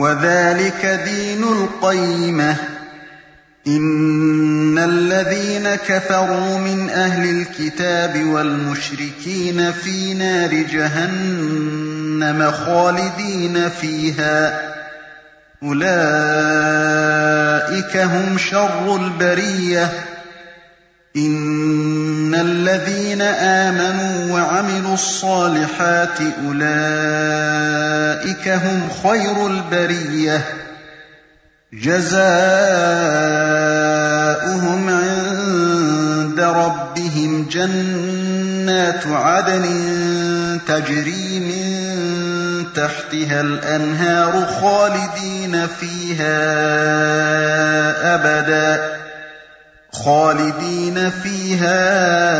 وذلك دين القيمة. إن الذين كفروا من أهل الكتاب والمشركين في نار جهنم خالدين فيها. أولئك هم شر البرية. إِنَّ الَّذِينَ آمَنُوا وَعَمِلُوا الصَّالِحَاتِ أُولَٰئِكَ هُمْ خَيْرُ الْبَرِيَّةِ. جَزَاؤُهُمْ عِندَ رَبِّهِمْ جَنَّاتُ عَدْنٍ تَجْرِي مِن تَحْتِهَا الْأَنْهَارُ خَالِدِينَ فِيهَا أَبَدًا. خالدين فيها